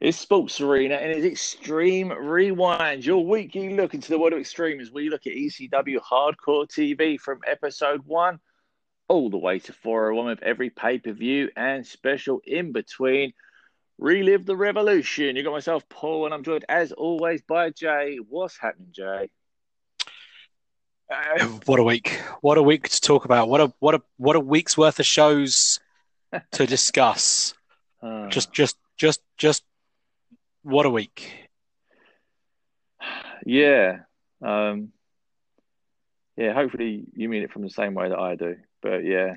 It's Sports Arena and it's Extreme Rewind, your weekly look into the world of extreme as we look at ECW Hardcore TV from episode one all the way to 401 with every pay per view and special in between. Relive the revolution. You got myself, Paul, and I'm joined as always by Jay. What's happening, Jay? Uh, what a week! What a week to talk about! What a what a what a week's worth of shows to discuss. Uh, just just just just what a week! Yeah, um, yeah. Hopefully, you mean it from the same way that I do. But yeah,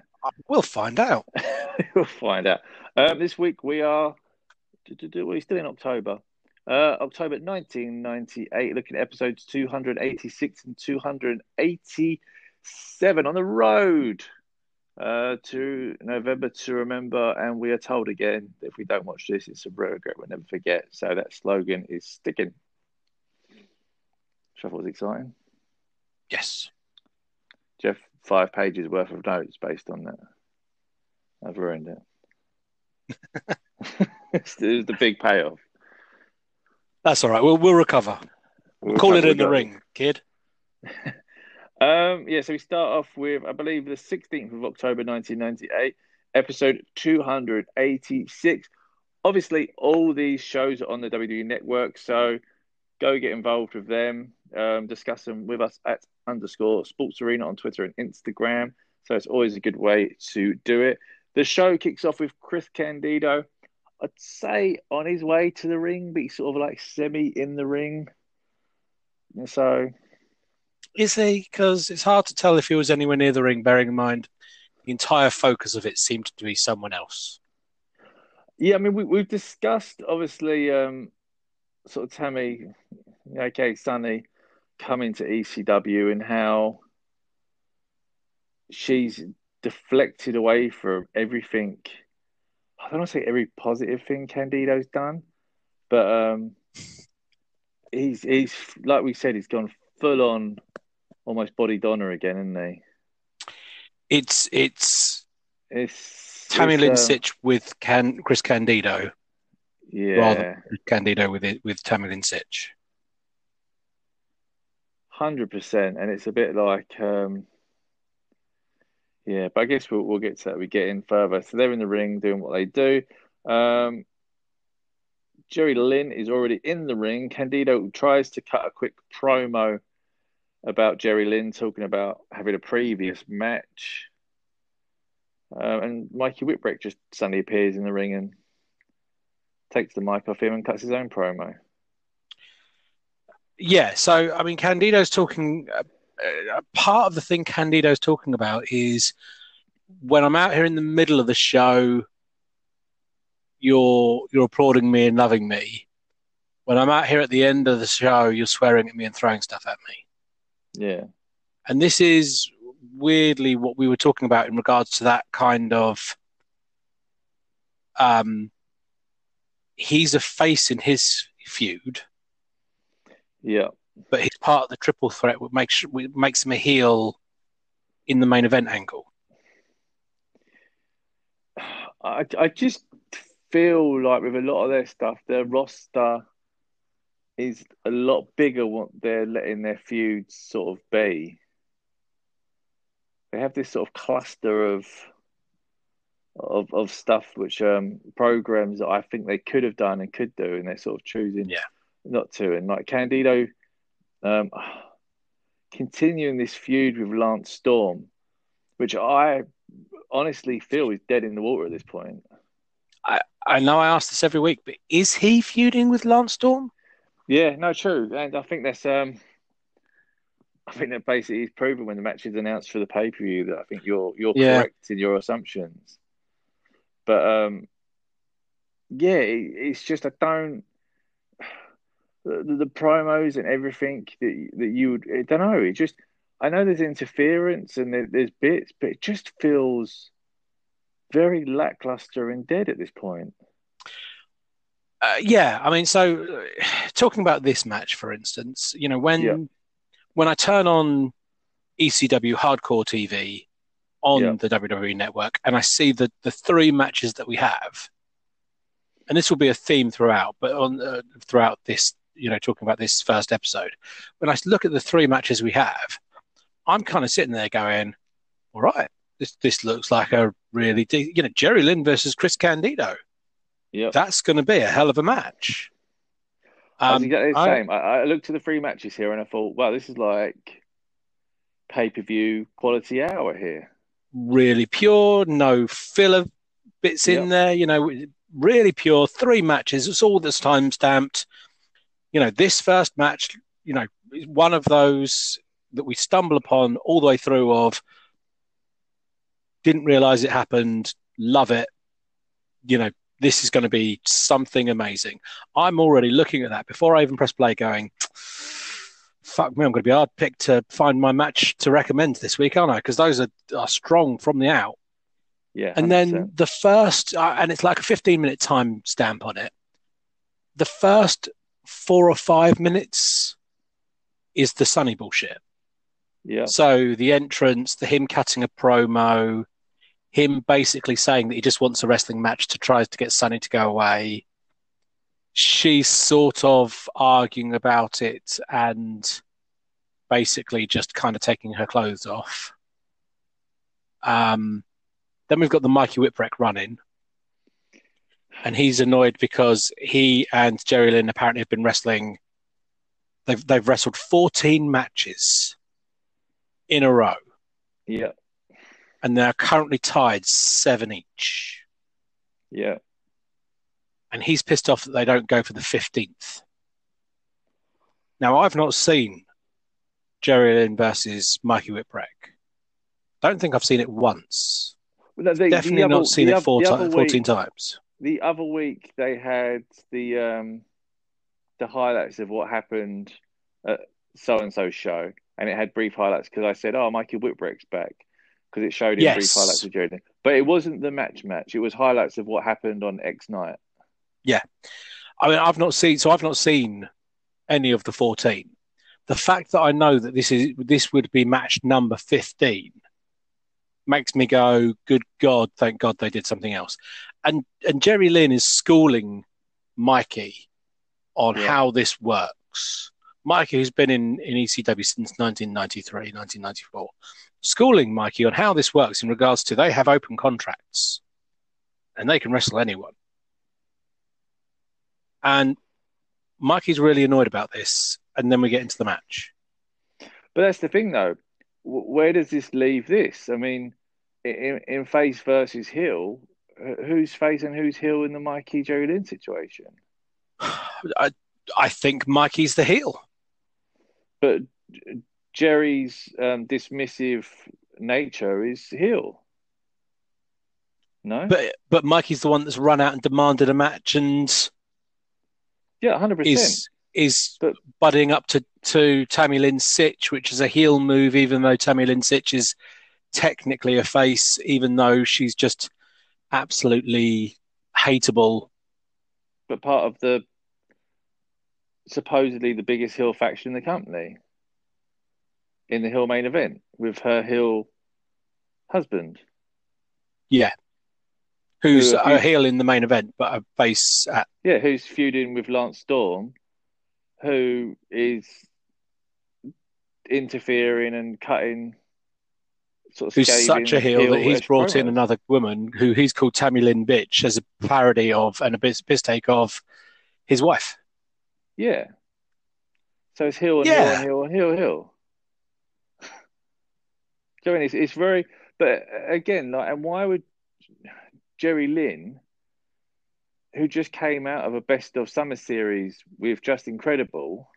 we'll find out. we'll find out. Um, this week we are we're still in October. Uh, October 1998, looking at episodes 286 and 287 on the road uh, to November to remember. And we are told again that if we don't watch this, it's a regret we'll never forget. So that slogan is sticking. Which I thought was exciting. Yes. Jeff, five pages worth of notes based on that. I've ruined it. it's, it's the big payoff. That's all right. We'll we'll recover. We'll Call it in the ring, kid. um, yeah, so we start off with, I believe, the 16th of October 1998, episode 286. Obviously, all these shows are on the WWE network, so go get involved with them. Um, discuss them with us at underscore Sports Arena on Twitter and Instagram. So it's always a good way to do it. The show kicks off with Chris Candido I'd say on his way to the ring, but he's sort of like semi in the ring. And so, is he? Because it's hard to tell if he was anywhere near the ring. Bearing in mind, the entire focus of it seemed to be someone else. Yeah, I mean, we, we've discussed obviously, um, sort of Tammy, okay, Sunny, coming to ECW and how she's deflected away from everything I don't want to say every positive thing Candido's done, but um, he's he's like we said, he's gone full on, almost Bodydonna again, isn't he? It's it's it's Tammy it's, Lynn um, with Can Chris Candido, yeah, rather Candido with it with Tammy Lynn Hundred percent, and it's a bit like um, yeah, but I guess we'll, we'll get to that. We get in further. So they're in the ring doing what they do. Um, Jerry Lynn is already in the ring. Candido tries to cut a quick promo about Jerry Lynn talking about having a previous match. Uh, and Mikey Whipwreck just suddenly appears in the ring and takes the mic off him and cuts his own promo. Yeah, so I mean, Candido's talking uh, part of the thing Candido's talking about is when I'm out here in the middle of the show, you're you're applauding me and loving me. When I'm out here at the end of the show, you're swearing at me and throwing stuff at me. Yeah. And this is weirdly what we were talking about in regards to that kind of um he's a face in his feud. Yeah but he's part of the triple threat, which makes which makes him a heel in the main event angle. I I just feel like with a lot of their stuff, their roster is a lot bigger what they're letting their feuds sort of be. They have this sort of cluster of of of stuff which um programs that I think they could have done and could do and they're sort of choosing yeah. not to. And like Candido um, continuing this feud with Lance Storm, which I honestly feel is dead in the water at this point. I, I know I ask this every week, but is he feuding with Lance Storm? Yeah, no, true, and I think that's um, I think that basically is proven when the match is announced for the pay per view that I think you're you're yeah. correct in your assumptions. But um, yeah, it, it's just I don't the, the promos and everything that that you would I don't know. It just I know there's interference and there, there's bits, but it just feels very lackluster and dead at this point. Uh, yeah, I mean, so uh, talking about this match, for instance, you know, when yeah. when I turn on ECW Hardcore TV on yeah. the WWE Network and I see the the three matches that we have, and this will be a theme throughout, but on uh, throughout this, you know, talking about this first episode, when I look at the three matches we have, I'm kind of sitting there going, all right, this this looks like a really, de- you know, Jerry Lynn versus Chris Candido. Yeah, that's going to be a hell of a match. Um, exactly the I, same. I, I looked at the three matches here and I thought, wow, this is like pay per view quality hour here. Really pure, no filler bits in there. You know, really pure. Three matches. It's all that's time stamped. You know, this first match, you know, is one of those that we stumble upon all the way through. Of didn't realize it happened. Love it. You know, this is going to be something amazing. I'm already looking at that before I even press play, going fuck me, I'm going to be hard picked to find my match to recommend this week, aren't I? Because those are, are strong from the out. Yeah. 100%. And then the first, uh, and it's like a 15 minute time stamp on it. The first four or five minutes is the sunny bullshit. Yeah. So the entrance, the him cutting a promo, him basically saying that he just wants a wrestling match to try to get Sunny to go away she's sort of arguing about it and basically just kind of taking her clothes off. Um, then we've got the Mikey Whipwreck running. And he's annoyed because he and Jerry Lynn apparently have been wrestling. They've they've wrestled 14 matches in a row. Yeah. And they're currently tied seven each. Yeah and he's pissed off that they don't go for the 15th. Now, I've not seen Jerry Lynn versus Mikey Whipwreck. Don't think I've seen it once. Well, the, Definitely the other, not seen it four 14 week, times. The other week they had the um, the highlights of what happened at so and so show, and it had brief highlights because I said, "Oh, Mikey Whipwreck's back," because it showed him yes. brief highlights of Jerry But it wasn't the match match; it was highlights of what happened on X night. Yeah, I mean, I've not seen so I've not seen any of the fourteen. The fact that I know that this is this would be match number fifteen makes me go, "Good God! Thank God they did something else." And and Jerry Lynn is schooling Mikey on yeah. how this works. Mikey, who's been in, in ECW since 1993, 1994, schooling Mikey on how this works in regards to they have open contracts and they can wrestle anyone. And Mikey's really annoyed about this, and then we get into the match. But that's the thing, though. Where does this leave this? I mean, in, in face versus heel, who's face and who's heel in the Mikey Jerry Lynn situation? I, I think Mikey's the heel. But Jerry's um, dismissive nature is heel. No, but but Mikey's the one that's run out and demanded a match and yeah, hundred percent. Is is but, budding up to to Tammy Lynn Sytch, which is a heel move, even though Tammy Lynn Sytch is technically a face, even though she's just absolutely hateable. But part of the supposedly the biggest heel faction in the company in the heel main event with her heel husband. Yeah who's a heel in the main event, but a face at yeah, who's feuding with Lance Storm, who is interfering and cutting. Sort of who's such a heel, heel that he's brought in another woman who he's called Tammy Lynn Bitch as a parody of and a piss take of his wife. Yeah. So it's hill and yeah. heel and heel and heel heel. So it's, it's very, but again, like, and why would Jerry Lynn, who just came out of a best of summer series with Justin Credible,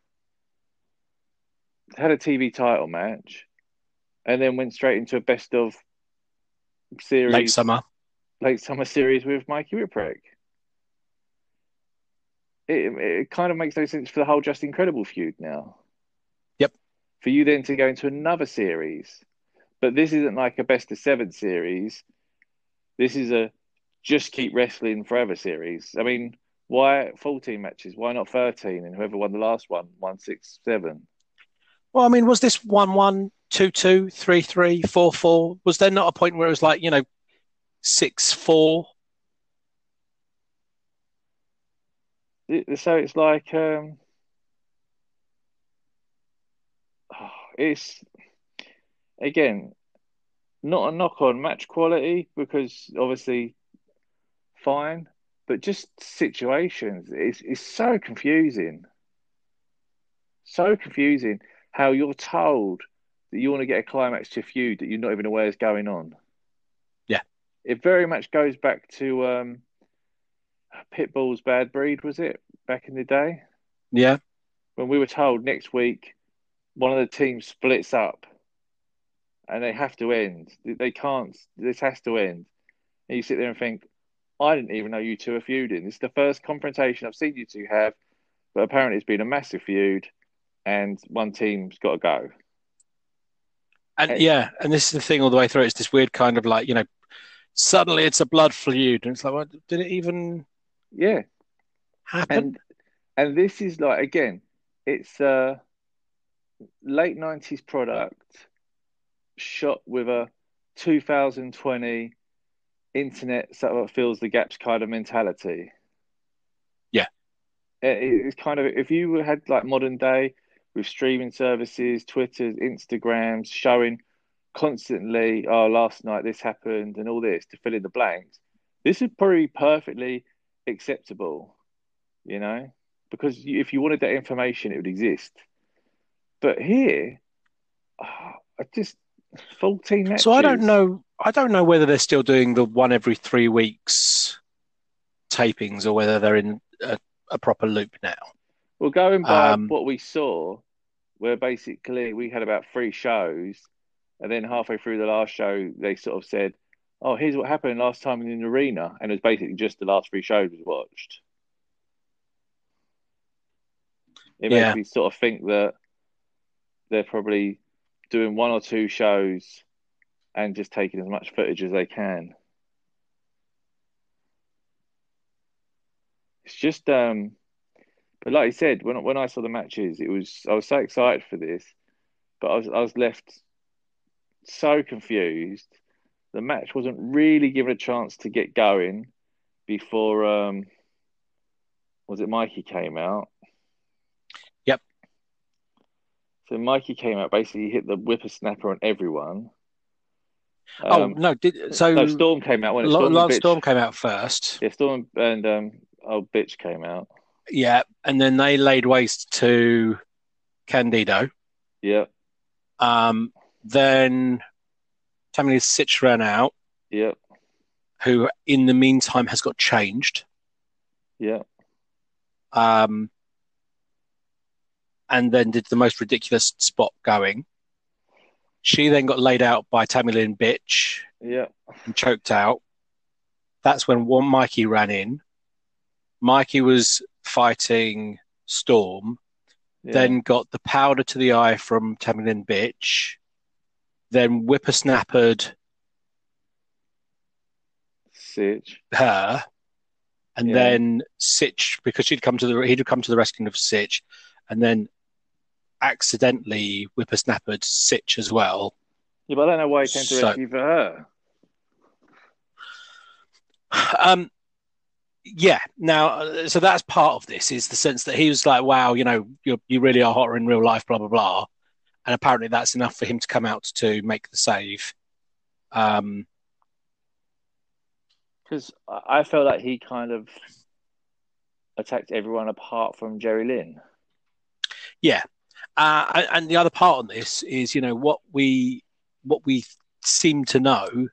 had a TV title match, and then went straight into a best of series late summer, late summer series with Mikey Whipwreck. It, it kind of makes no sense for the whole Justin Credible feud now. Yep. For you then to go into another series, but this isn't like a best of seven series. This is a just keep wrestling forever series. I mean, why 14 matches? Why not 13? And whoever won the last one, one, six, seven. Well, I mean, was this 1 1, 2 2, 3 3, 4 4? Was there not a point where it was like, you know, 6 4? So it's like um, it's again not a knock on match quality because obviously fine, but just situations. It's it's so confusing, so confusing how you're told that you want to get a climax to a feud that you're not even aware is going on. Yeah, it very much goes back to um, Pitbull's Bad Breed, was it back in the day? Yeah, when we were told next week one of the teams splits up and they have to end. They can't. This has to end. And you sit there and think, I didn't even know you two are feuding. This is the first confrontation I've seen you two have, but apparently it's been a massive feud, and one team's got to go. And yeah, and this is the thing all the way through. It's this weird kind of like you know, suddenly it's a blood feud, and it's like, what, did it even? Yeah? And and this is like again, it's a late nineties product shot with a 2020 internet sort of fills the gaps kind of mentality. Yeah, uh, it's kind of if you had like modern day with streaming services, Twitter, Instagrams showing constantly, oh, last night this happened and all this to fill in the blanks. This would probably perfectly acceptable, you know, because if you wanted that information, it would exist. But here, oh, I just fourteen matches. So I don't know. I don't know whether they're still doing the one every three weeks tapings or whether they're in a, a proper loop now. Well, going by um, what we saw, where basically we had about three shows, and then halfway through the last show, they sort of said, "Oh, here's what happened last time in the arena," and it was basically just the last three shows we watched. It yeah. makes me sort of think that they're probably doing one or two shows and just taking as much footage as they can. It's just um but like I said, when when I saw the matches, it was I was so excited for this, but I was I was left so confused. The match wasn't really given a chance to get going before um was it Mikey came out? Yep. So Mikey came out, basically hit the whippersnapper on everyone. Oh um, no! Did so? No, Storm came out when Storm, Lance Storm came out first. Yeah, Storm and um, old bitch came out. Yeah, and then they laid waste to Candido. Yeah. Um. Then Tammy Sytch ran out. Yeah. Who, in the meantime, has got changed. Yeah. Um. And then did the most ridiculous spot going. She then got laid out by Tammy Lynn Bitch. Yeah. And choked out. That's when one Mikey ran in. Mikey was fighting Storm. Yeah. Then got the powder to the eye from Tammy Lynn Bitch. Then whippersnappered Sytch her. And yeah. then Sytch because she'd come to the he'd come to the rescue of Sytch, and then accidentally whippersnappered Sytch as well. Yeah, but I don't know why he came to so, rescue for her. Um, yeah. Now, uh, so that's part of this is the sense that he was like, "Wow, you know, you you really are hotter in real life," blah blah blah, and apparently that's enough for him to come out to make the save. Um, because I felt like he kind of attacked everyone apart from Jerry Lynn. Yeah, uh, and the other part on this is, you know, what we what we seem to know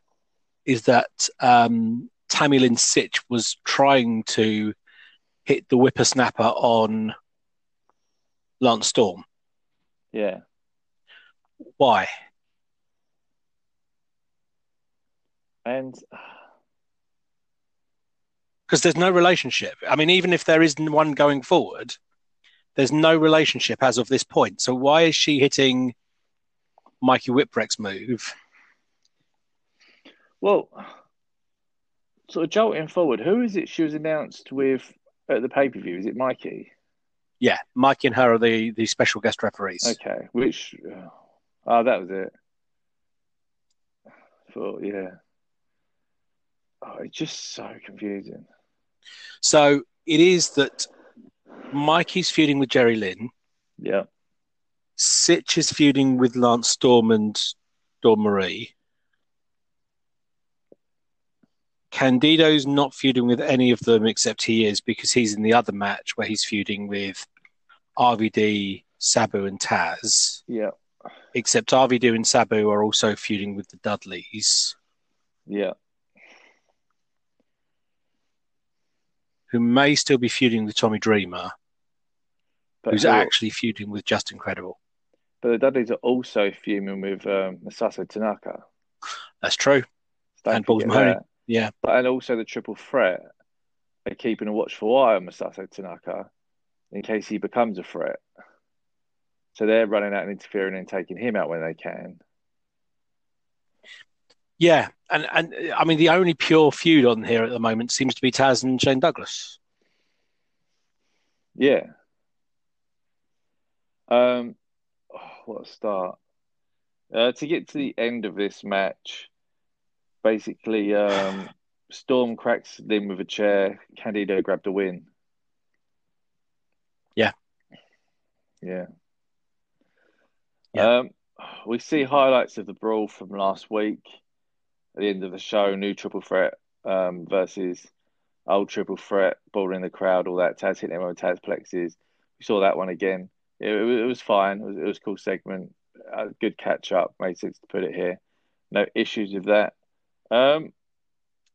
is that um, Tammy Lynn Sytch was trying to hit the whippersnapper on Lance Storm. Yeah. Why? And because there's no relationship. I mean, even if there isn't one going forward, there's no relationship as of this point. So why is she hitting Mikey Whipwreck's move? Well, sort of jolting forward, who is it she was announced with at the pay per view? Is it Mikey? Yeah, Mikey and her are the, the special guest referees. Okay, which uh, oh, that was it. Thought yeah. Oh, it's just so confusing. So it is that Mikey's feuding with Jerry Lynn. Yeah. Sytch is feuding with Lance Storm and Dawn Marie. Candido's not feuding with any of them except he is because he's in the other match where he's feuding with RVD, Sabu, and Taz. Yeah. Except RVD and Sabu are also feuding with the Dudleys. Yeah. Who may still be feuding with Tommy Dreamer, But who's who- actually feuding with Justin Credible. But the Dudleys are also fuming with um, Masato Tanaka. That's true. Don't And forget Mahoney. that. Yeah. But, and also the triple threat are keeping a watchful eye on Masato Tanaka in case he becomes a threat. So they're running out and interfering and taking him out when they can. Yeah, and and I mean the only pure feud on here at the moment seems to be Taz and Shane Douglas. Yeah. Um, oh, what a start. Uh, to get to the end of this match, basically, um, Storm cracks Lynn with a chair. Candido grabbed a win. Yeah. Yeah. Yeah. Um, we see highlights of the brawl from last week at the end of the show. New triple threat um, versus old triple threat, ball in the crowd, all that. Taz hitting him with Taz plexes. We saw that one again. It, it, was- it was fine. It was, it was a cool segment. Uh, good catch up. Made sense to put it here. No issues with that. Um,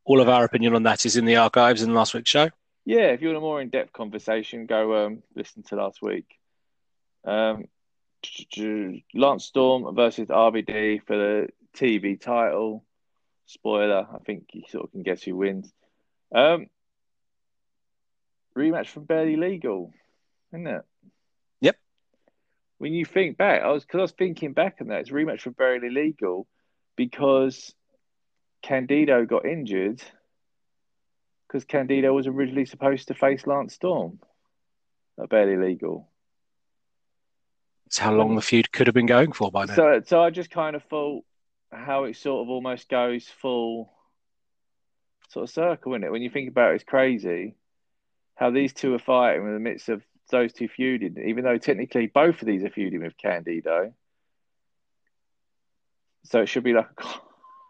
All of our opinion on that is in the archives in last week's show. yeah, if you want a more in depth conversation, go um, listen to last week. Um, Lance Storm versus RVD for the TV title. Spoiler, I think you sort of can guess who wins. Um, rematch from Barely Legal, isn't it? Yep. When you think back, I was because I was thinking back on that. It's rematch from Barely Legal because Candido got injured because Candido was originally supposed to face Lance Storm at Barely Legal. It's how long the feud could have been going for by now. So, so I just kind of thought how it sort of almost goes full sort of circle, isn't it? When you think about it, it's crazy how these two are fighting in the midst of those two feuding, even though technically both of these are feuding with Candido. So it should be like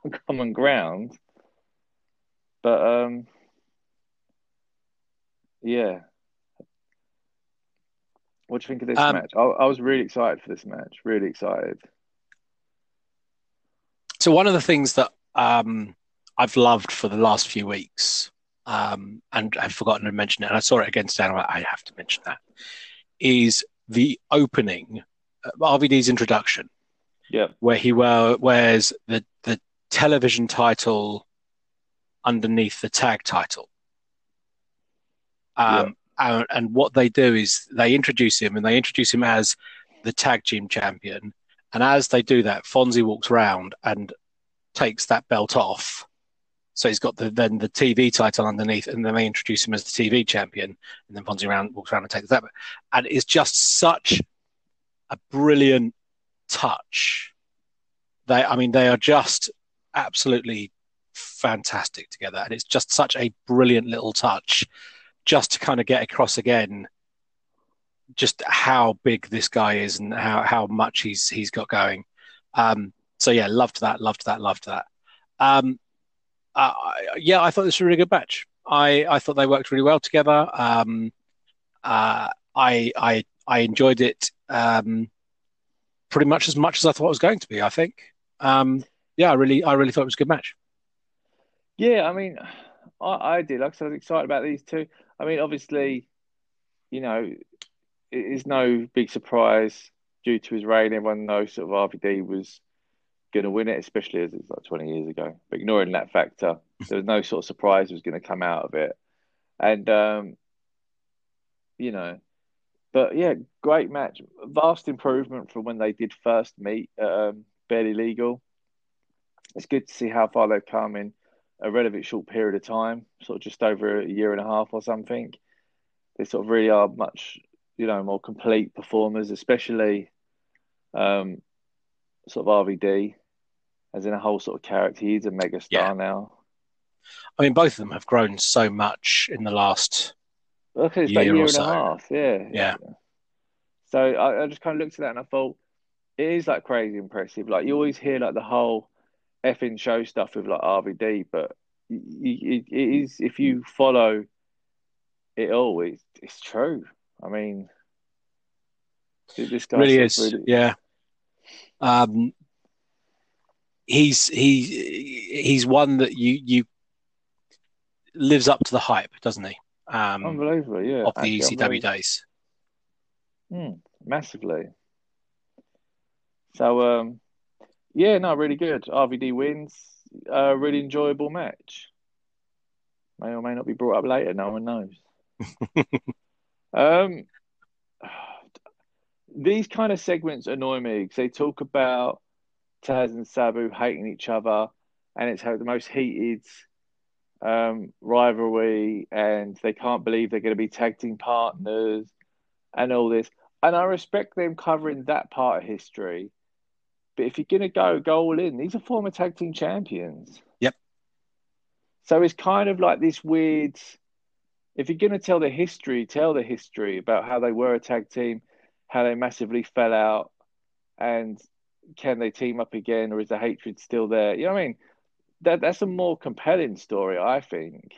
a common ground. But um yeah. What do you think of this Um, match? I, I was really excited for this match. Really excited. So one of the things that um, I've loved for the last few weeks, um, and I've forgotten to mention it, and I saw it again today, I have to mention that, is the opening, uh, RVD's introduction, Yeah. where he wear, wears the the television title underneath the tag title. Um, and, and what they do is they introduce him, and they introduce him as the tag team champion. And as they do that, Fonzie walks around and takes that belt off. So he's got the then the TV title underneath, and then they introduce him as the TV champion. And then Fonzie around walks around and takes that. And it's just such a brilliant touch. They, I mean, they are just absolutely fantastic together, and it's just such a brilliant little touch, just to kind of get across again just how big this guy is and how, how much he's he's got going. Um, so yeah, loved that, loved that, loved that. Um, uh, yeah, I thought this was a really good match. I, I thought they worked really well together. Um, uh, I I I enjoyed it um, pretty much as much as I thought it was going to be. I think. Um, yeah, I really I really thought it was a good match. Yeah, I mean, I, I did. Like I said, I was excited about these two. I mean, obviously, you know, it is no big surprise due to his reign. Everyone knows sort of RVD was going to win it, especially as it's like 20 years ago. But ignoring that factor, there was no sort of surprise was going to come out of it. And, um, you know, but yeah, great match. Vast improvement from when they did first meet um, Barely Legal. It's good to see how far they've come in a relatively short period of time, sort of just over a year and a half or something. They sort of really are much, you know, more complete performers, especially um, sort of RVD as in a whole sort of character. He's a megastar Yeah. now. I mean, both of them have grown so much in the last Okay, it's year, year and so. a half. Yeah, yeah. So I, I just kind of looked at that and I thought it is like crazy impressive. Like you always hear like the whole effing show stuff with like RVD, but it, it is if you follow it all, it's, it's true. I mean, this guy really is. Really... Yeah. Um, he's he he's one that you you lives up to the hype, doesn't he? Um, Unbelievable, yeah. Of the ECW days. Mm, massively. So, um, yeah, no, really good. RVD wins. A uh, really enjoyable match. May or may not be brought up later. No one knows. um, these kind of segments annoy me because they talk about Taz and Sabu hating each other, and it's the most heated um, rivalry, and they can't believe they're going to be tag team partners, and all this. And I respect them covering that part of history. But if you're going to go, go all in. These are former tag team champions. Yep. So it's kind of like this weird. If you're going to tell the history, tell the history about how they were a tag team, how they massively fell out, and can they team up again, or is the hatred still there? You know what I mean? That that's a more compelling story, I think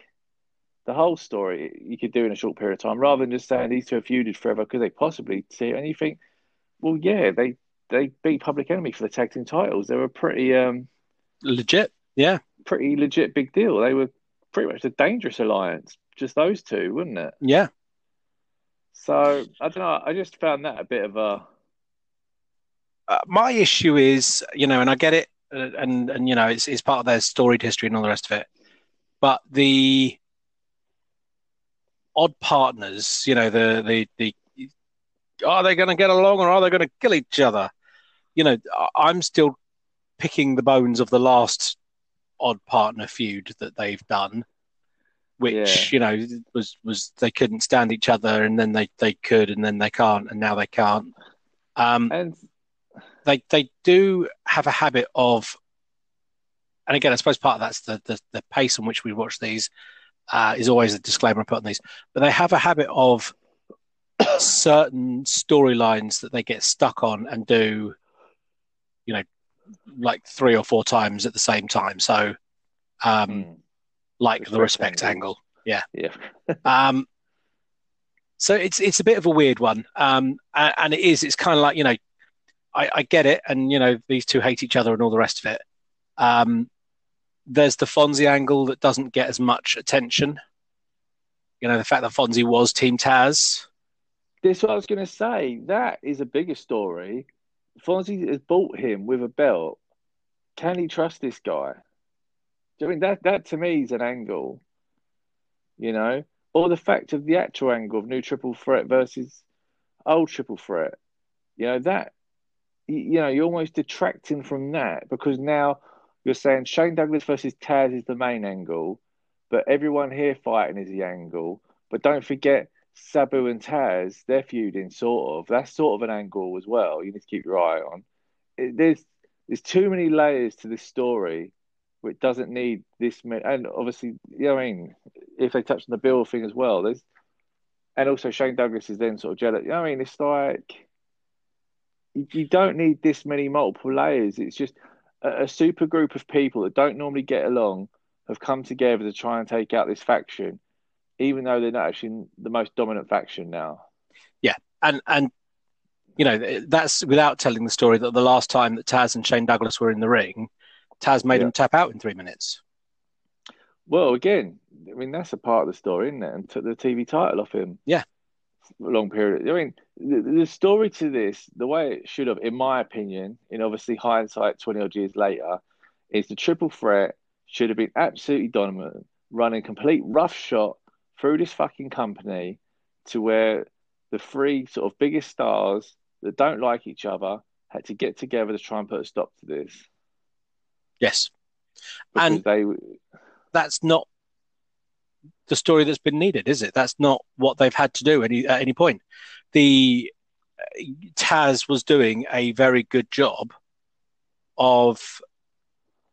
the whole story you could do in a short period of time rather than just saying these two have feuded forever because they possibly see and you think well yeah they they beat public enemy for the tag team titles. They were pretty um legit yeah. pretty legit big deal. They were pretty much a dangerous alliance just those two wouldn't it? Yeah. So i don't know i just found that a bit of a uh, my issue is you know and i get it uh, and and you know it's, it's part of their storied history and all the rest of it. But the odd partners. You know, the the the are they going to get along or are they going to kill each other? You know, I'm still picking the bones of the last odd partner feud that they've done, which yeah. you know was was they couldn't stand each other and then they they could and then they can't and now they can't. Um, and they they do have a habit of, and again, I suppose part of that's the the, the pace in which we watch these uh, is always a disclaimer I put on these, but they have a habit of certain storylines that they get stuck on and do, you know, like three or four times at the same time. So, um, mm. like respect the respect angle, angle. yeah, yeah. um, so it's it's a bit of a weird one, um, and, and it is. It's kind of like you know, I, I, get it, and you know, these two hate each other and all the rest of it. Um, there's the Fonzie angle that doesn't get as much attention. You know, the fact that Fonzie was Team Taz. This is what I was going to say. That is a bigger story. Fonzie has bought him with a belt. Can he trust this guy? Do I mean that that to me is an angle, you know, or the fact of the actual angle of new triple threat versus old triple threat. You know that, you know, you're almost detracting from that because now you're saying Shane Douglas versus Taz is the main angle, but everyone here fighting is the angle. But don't forget Sabu and Taz, they're feuding sort of. That's sort of an angle as well. You need to keep your eye on. It, there's there's too many layers to this story, which doesn't need this. And obviously, you know, I mean, if they touch on the Bill thing as well, there's and also Shane Douglas is then sort of jealous. You know, I mean, it's like you, you don't need this many multiple layers. It's just a, a super group of people that don't normally get along have come together to try and take out this faction, even though they're not actually the most dominant faction now. Yeah, and and you know that's without telling the story that the last time that Taz and Shane Douglas were in the ring, Taz made yeah. him tap out in three minutes. Well, again, I mean that's a part of the story, isn't it? And took the TV title off him. Yeah, long period. I mean, the, the, story to this, the way it should have, in my opinion, in obviously hindsight, twenty odd years later, is the triple threat should have been absolutely dominant, running complete rough shot through this fucking company to where the three sort of biggest stars that don't like each other had to get together to try and put a stop to this. Yes, because and they that's not the story that's been needed, is it? That's not what they've had to do any, at any point. The uh, Taz was doing a very good job of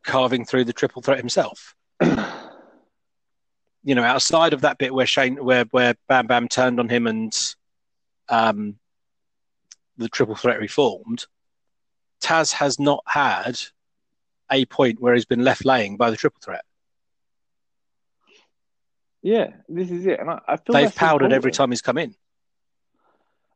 carving through the triple threat himself. you know, outside of that bit where Shane, where where Bam Bam turned on him and um, the triple threat reformed, Taz has not had a point where he's been left laying by the triple threat. Yeah, this is it, and I, I feel they've powdered every time he's come in.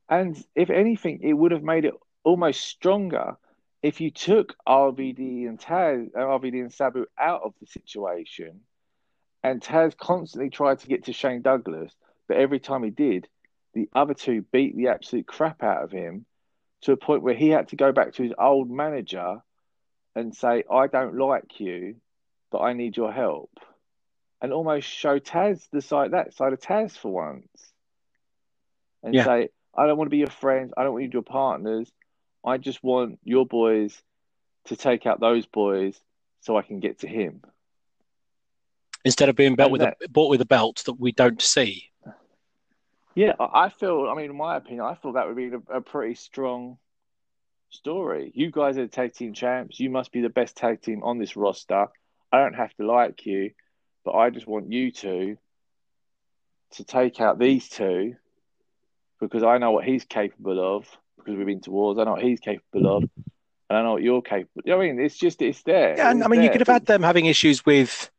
And if anything, it would have made it almost stronger if you took RVD and Taz, uh, RVD and Sabu out of the situation, and Taz constantly tried to get to Shane Douglas, but every time he did, the other two beat the absolute crap out of him to a point where he had to go back to his old manager and say, I don't like you, but I need your help. And almost show Taz the side that side of Taz for once. And yeah. say, I don't want to be your friends, I don't want you to be your partners. I just want your boys to take out those boys so I can get to him. Instead of being belt with that, a, bought with a belt that we don't see. Yeah, I feel. I mean, in my opinion, I feel that would be a, a pretty strong story. You guys are the tag team champs. You must be the best tag team on this roster. I don't have to like you, but I just want you to to take out these two because I know what he's capable of because we've been to wars. I know what he's capable of, and I know what you're capable. I mean, it's just it's there. Yeah, and I mean, there. you could have had them having issues with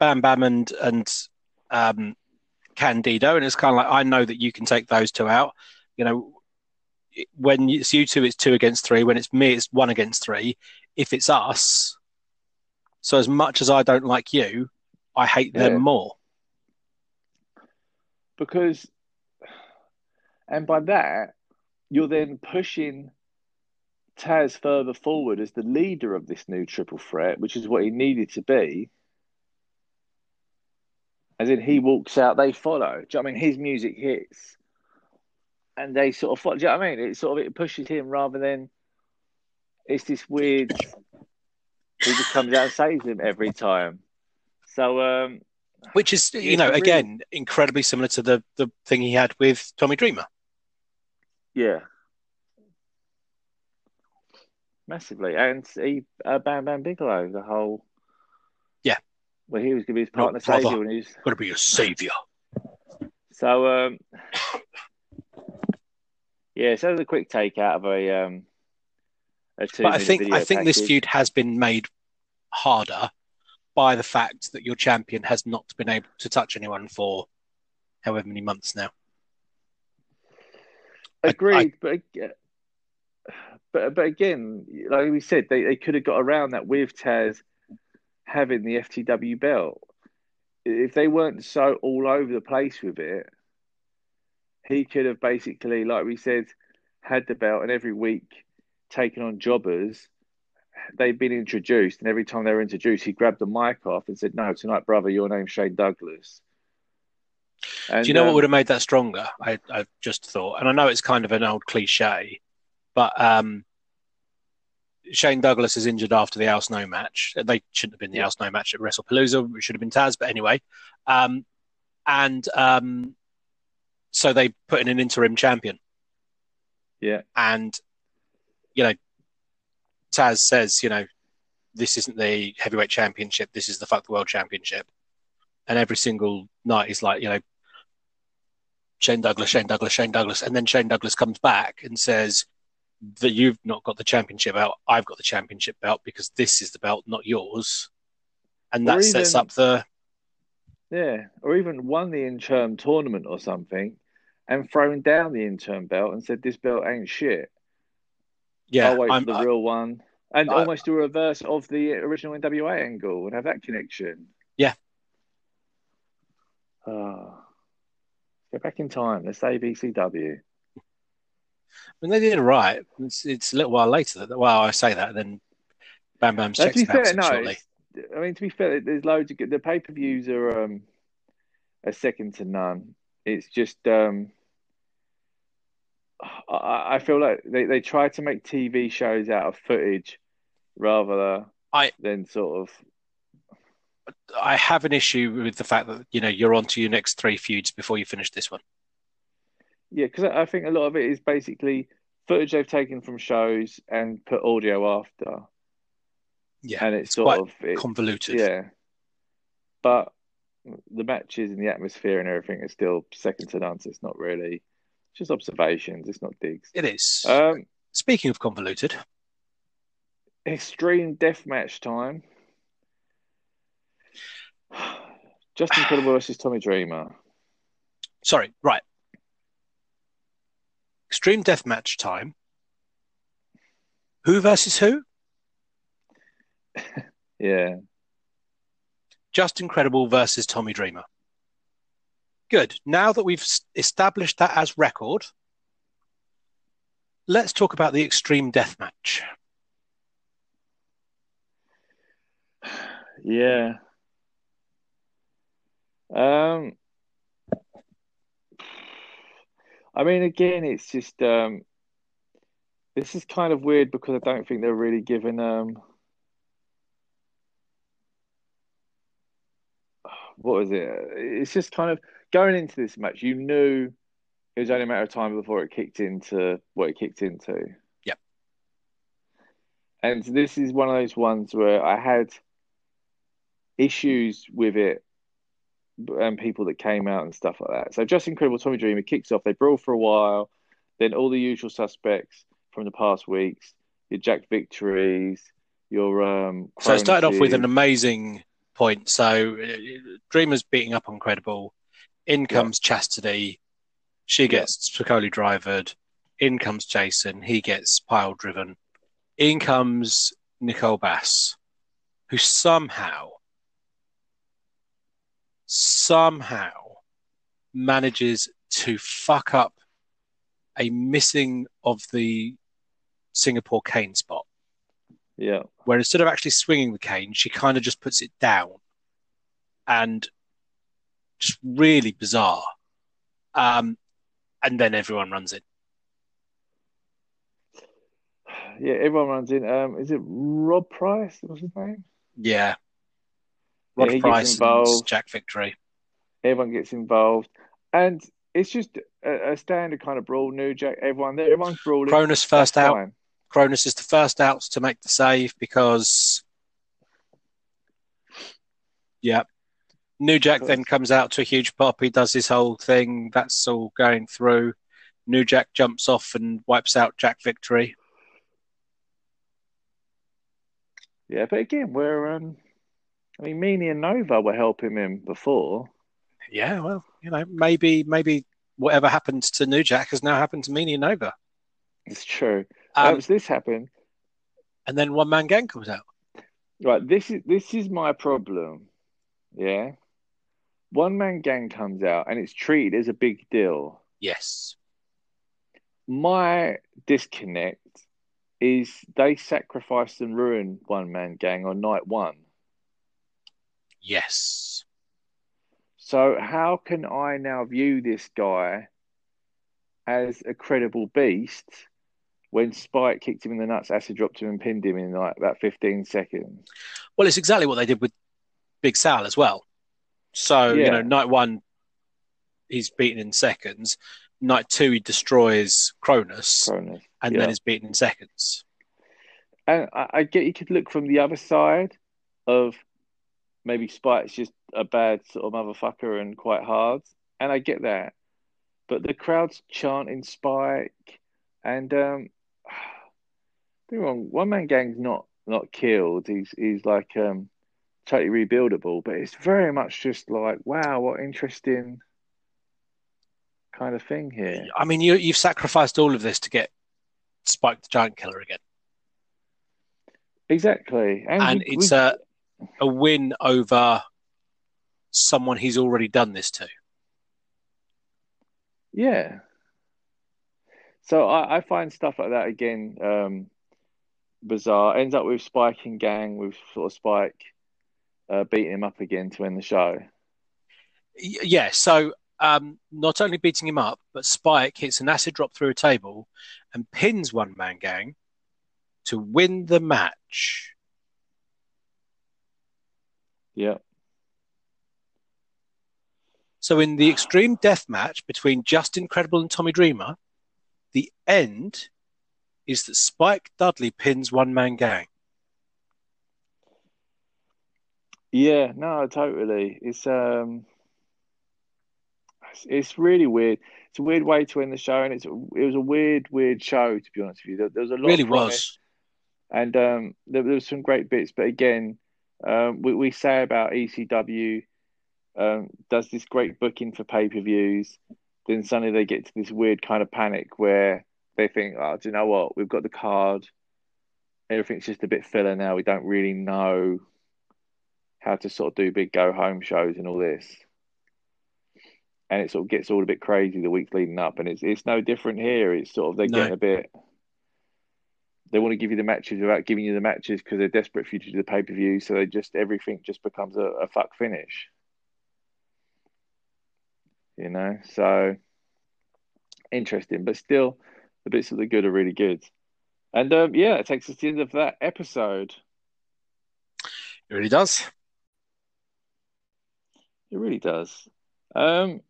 Bam Bam and and um, Candido, and it's kind of like I know that you can take those two out. You know, when it's you two, it's two against three. When it's me, it's one against three. If it's us, so as much as I don't like you, I hate yeah. them more. Because, and by that, you're then pushing Taz further forward as the leader of this new triple threat, which is what he needed to be. As in, he walks out, they follow. You know I mean? His music hits, and they sort of follow. Do you know what I mean? It sort of it pushes him rather than it's this weird. he just comes out and saves him every time. So, um, which is you know really... again incredibly similar to the the thing he had with Tommy Dreamer. Yeah. Massively. And he, uh, Bam Bam Bigelow, the whole. Where he was going to be his partner no, savior. When he's going to be a savior. So, um, yeah, so was a quick take out of a. Um, a but I think I think package. this feud has been made harder by the fact that your champion has not been able to touch anyone for however many months now. Agreed, I, I, but but but again, like we said, they, they could have got around that with Taz having the FTW belt. If they weren't so all over the place with it, he could have basically, like we said, had the belt and every week taken on jobbers. They've been introduced, and every time they were introduced, he grabbed the mic off and said, "No, tonight, brother, your name's Shane Douglas." And, Do you know um, what would have made that stronger? I, I just thought, and I know it's kind of an old cliche, but um, Shane Douglas is injured after the Al Snow match. They shouldn't have been the. Al Snow match at WrestlePalooza. It should have been Taz, but anyway. Um, and um, so they put in an interim champion. Yeah. And, you know, Taz says, you know, this isn't the heavyweight championship. This is the fuck the world championship. And every single night he's like, you know, Shane Douglas, Shane Douglas, Shane Douglas, and then Shane Douglas comes back and says that you've not got the championship belt. I've got the championship belt because this is the belt, not yours, and that even, sets up the yeah, or even won the interim tournament or something, and thrown down the interim belt and said this belt ain't shit. Yeah, I'll wait I'm, for the I, real one, and I, almost a reverse of the original NWA angle and have that connection. Yeah. Oh. Go back in time. Let's say BCW. I mean, they did it right. It's, it's a little while later that, well, I say that, then Bam Bam checks fair, no, shortly. I mean, to be fair, there's loads of good. The pay per views are um, a second to none. It's just um, I, I feel like they, they try to make TV shows out of footage rather I, than sort of I have an issue with the fact that you know you're on to your next three feuds before you finish this one. Yeah, because I think a lot of it is basically footage they've taken from shows and put audio after. Yeah, and it's, it's sort of it, convoluted. Yeah, but the matches and the atmosphere and everything is still second to none. So it's not really it's just observations. It's not digs. It is. Um, Speaking of convoluted, extreme deathmatch time. Justin Credible versus Tommy Dreamer. sorry, right. Extreme deathmatch time. Who versus who? Yeah. Justin Credible versus Tommy Dreamer. Good. Now that we've established that as record, let's talk about the extreme death match. Yeah. Um I mean again it's just um this is kind of weird because I don't think they're really given um what was it? It's just kind of going into this match, you knew it was only a matter of time before it kicked into what it kicked into. Yep. And this is one of those ones where I had issues with it and people that came out and stuff like that. So Justin Credible Tommy Dreamer kicks off, they brawl for a while, then all the usual suspects from the past weeks, your Jack Victories, your um So it started off with an amazing point. So uh, Dreamer's beating up on Credible. In comes Chastity. She gets Spicolli drivered. In comes Jason. He gets pile driven. In comes Nicole Bass, who somehow, somehow manages to fuck up a missing of the Singapore cane spot Yeah. where instead of actually swinging the cane, she kind of just puts it down, and just really bizarre. Um, and then everyone runs in. Yeah, everyone runs in. Um, is it Rob Price? What's his name? Yeah, Yeah, Rod gets Price involved. Jack Victory. Everyone gets involved, and it's just a, a standard kind of brawl. New Jack, everyone everyone's brawling. Kronus first That's out. fine. Kronus is the first out to make the save because, yeah, New Jack then comes out to a huge pop. He does his whole thing. That's all going through. New Jack jumps off and wipes out Jack Victory. Yeah, but again, we're um, I mean, Meanie and Nova were helping him before. Yeah, well, you know, maybe maybe whatever happened to New Jack has now happened to Meanie and Nova. It's true. Um, so this happened. and then one man gang comes out. Right, this is this is my problem. Yeah. One man gang comes out and it's treated as a big deal. Yes. My disconnect is they sacrificed and ruined one man gang on night one. Yes. So how can I now view this guy as a credible beast when Spike kicked him in the nuts, acid dropped him and pinned him in like about 15 seconds? Well, it's exactly what they did with Big Sal as well. So, you know, night one, he's beaten in seconds. Night two, he destroys Kronus Kronus. and yeah. then is beaten in seconds. And I, I get you could look from the other side of maybe Spike's just a bad sort of motherfucker and quite hard. And I get that. But the crowd's chanting Spike and um me wrong, one man gang's not not killed. He's he's like um totally rebuildable, but it's very much just like, wow, what interesting kind of thing here. I mean, you, you've sacrificed all of this to get Spike the Giant Killer again. Exactly. And, And we- it's we- a, a win over someone he's already done this to. Yeah. So I, I find stuff like that again um, bizarre. Ends up with Spike and Gang with sort of Spike uh, beating him up again to end the show. Yeah, so um, not only beating him up, but Spike hits an acid drop through a table and pins one man gang to win the match. Yeah. So in the extreme death match between Justin Credible and Tommy Dreamer, the end is that Spike Dudley pins one man gang. Yeah, no, totally. It's um, it's, really weird. It's a weird way to end the show, and it's it was a weird, weird show to be honest with you. There, there was a lot. Really was. and um, there, there was some great bits, but again, um, we we say about ECW um, does this great booking for pay per views, then suddenly they get to this weird kind of panic where they think, oh, do you know what? We've got the card. Everything's just a bit filler now. We don't really know how to sort of do big go home shows and all this. And it sort of gets all a bit crazy the weeks leading up, and it's it's no different here. It's sort of they're No. getting a bit. They want to give you the matches without giving you the matches because they're desperate for you to do the pay per view. So they just everything just becomes a, a fuck finish. You know, so interesting, but still, the bits of the good are really good. And um, yeah, it takes us to the end of that episode. It really does. It really does. Um,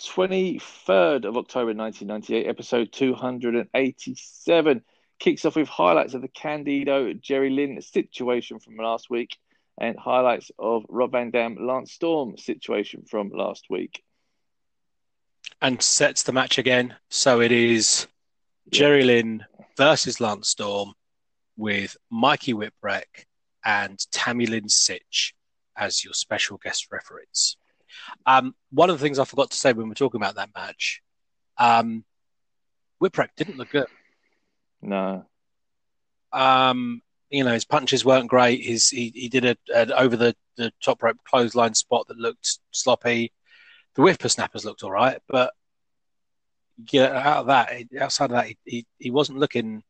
23rd of October 1998, episode 287, kicks off with highlights of the Candido Jerry Lynn situation from last week and highlights of Rob Van Dam Lance Storm situation from last week. And sets the match again. So it is Jerry Lynn versus Lance Storm with Mikey Whipwreck and Tammy Lynn Sytch as your special guest referees. Um, one of the things I forgot to say when we were talking about that match, um, Whipwreck didn't look good. No. Um, you know, his punches weren't great. His he, he did a, an over the, the top rope clothesline spot that looked sloppy. The whippersnappers looked all right, but yeah, out of that, outside of that, he, he, he wasn't looking